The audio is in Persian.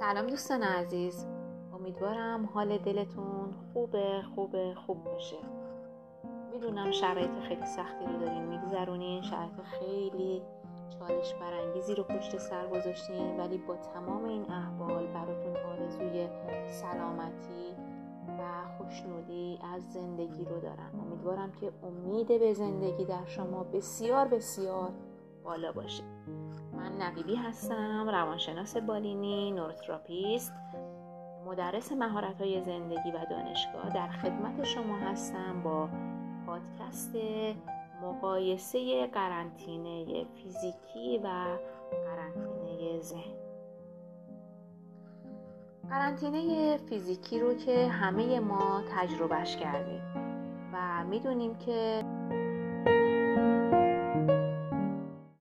سلام دوستان عزیز. امیدوارم حال دلتون خوبه خوبه خوب باشه. می‌دونم شرایط خیلی سختی رو دارین میگذرونین شرایط خیلی چالش برانگیزی رو پشت سر گذاشتین ولی با تمام این احوال براتون آرزوی سلامتی و خوشنودی از زندگی رو دارم. امیدوارم که امید به زندگی در شما بسیار بسیار بالا باشه. من نقیبی هستم روانشناس بالینی نورتراپیست. مدرس مهارت های زندگی و دانشگاه در خدمت شما هستم با پادکست مقایسه قرنطینه فیزیکی و قرنطینه ذهن. قرنطینه فیزیکی رو که همه ما تجربهش کردیم و می‌دونیم که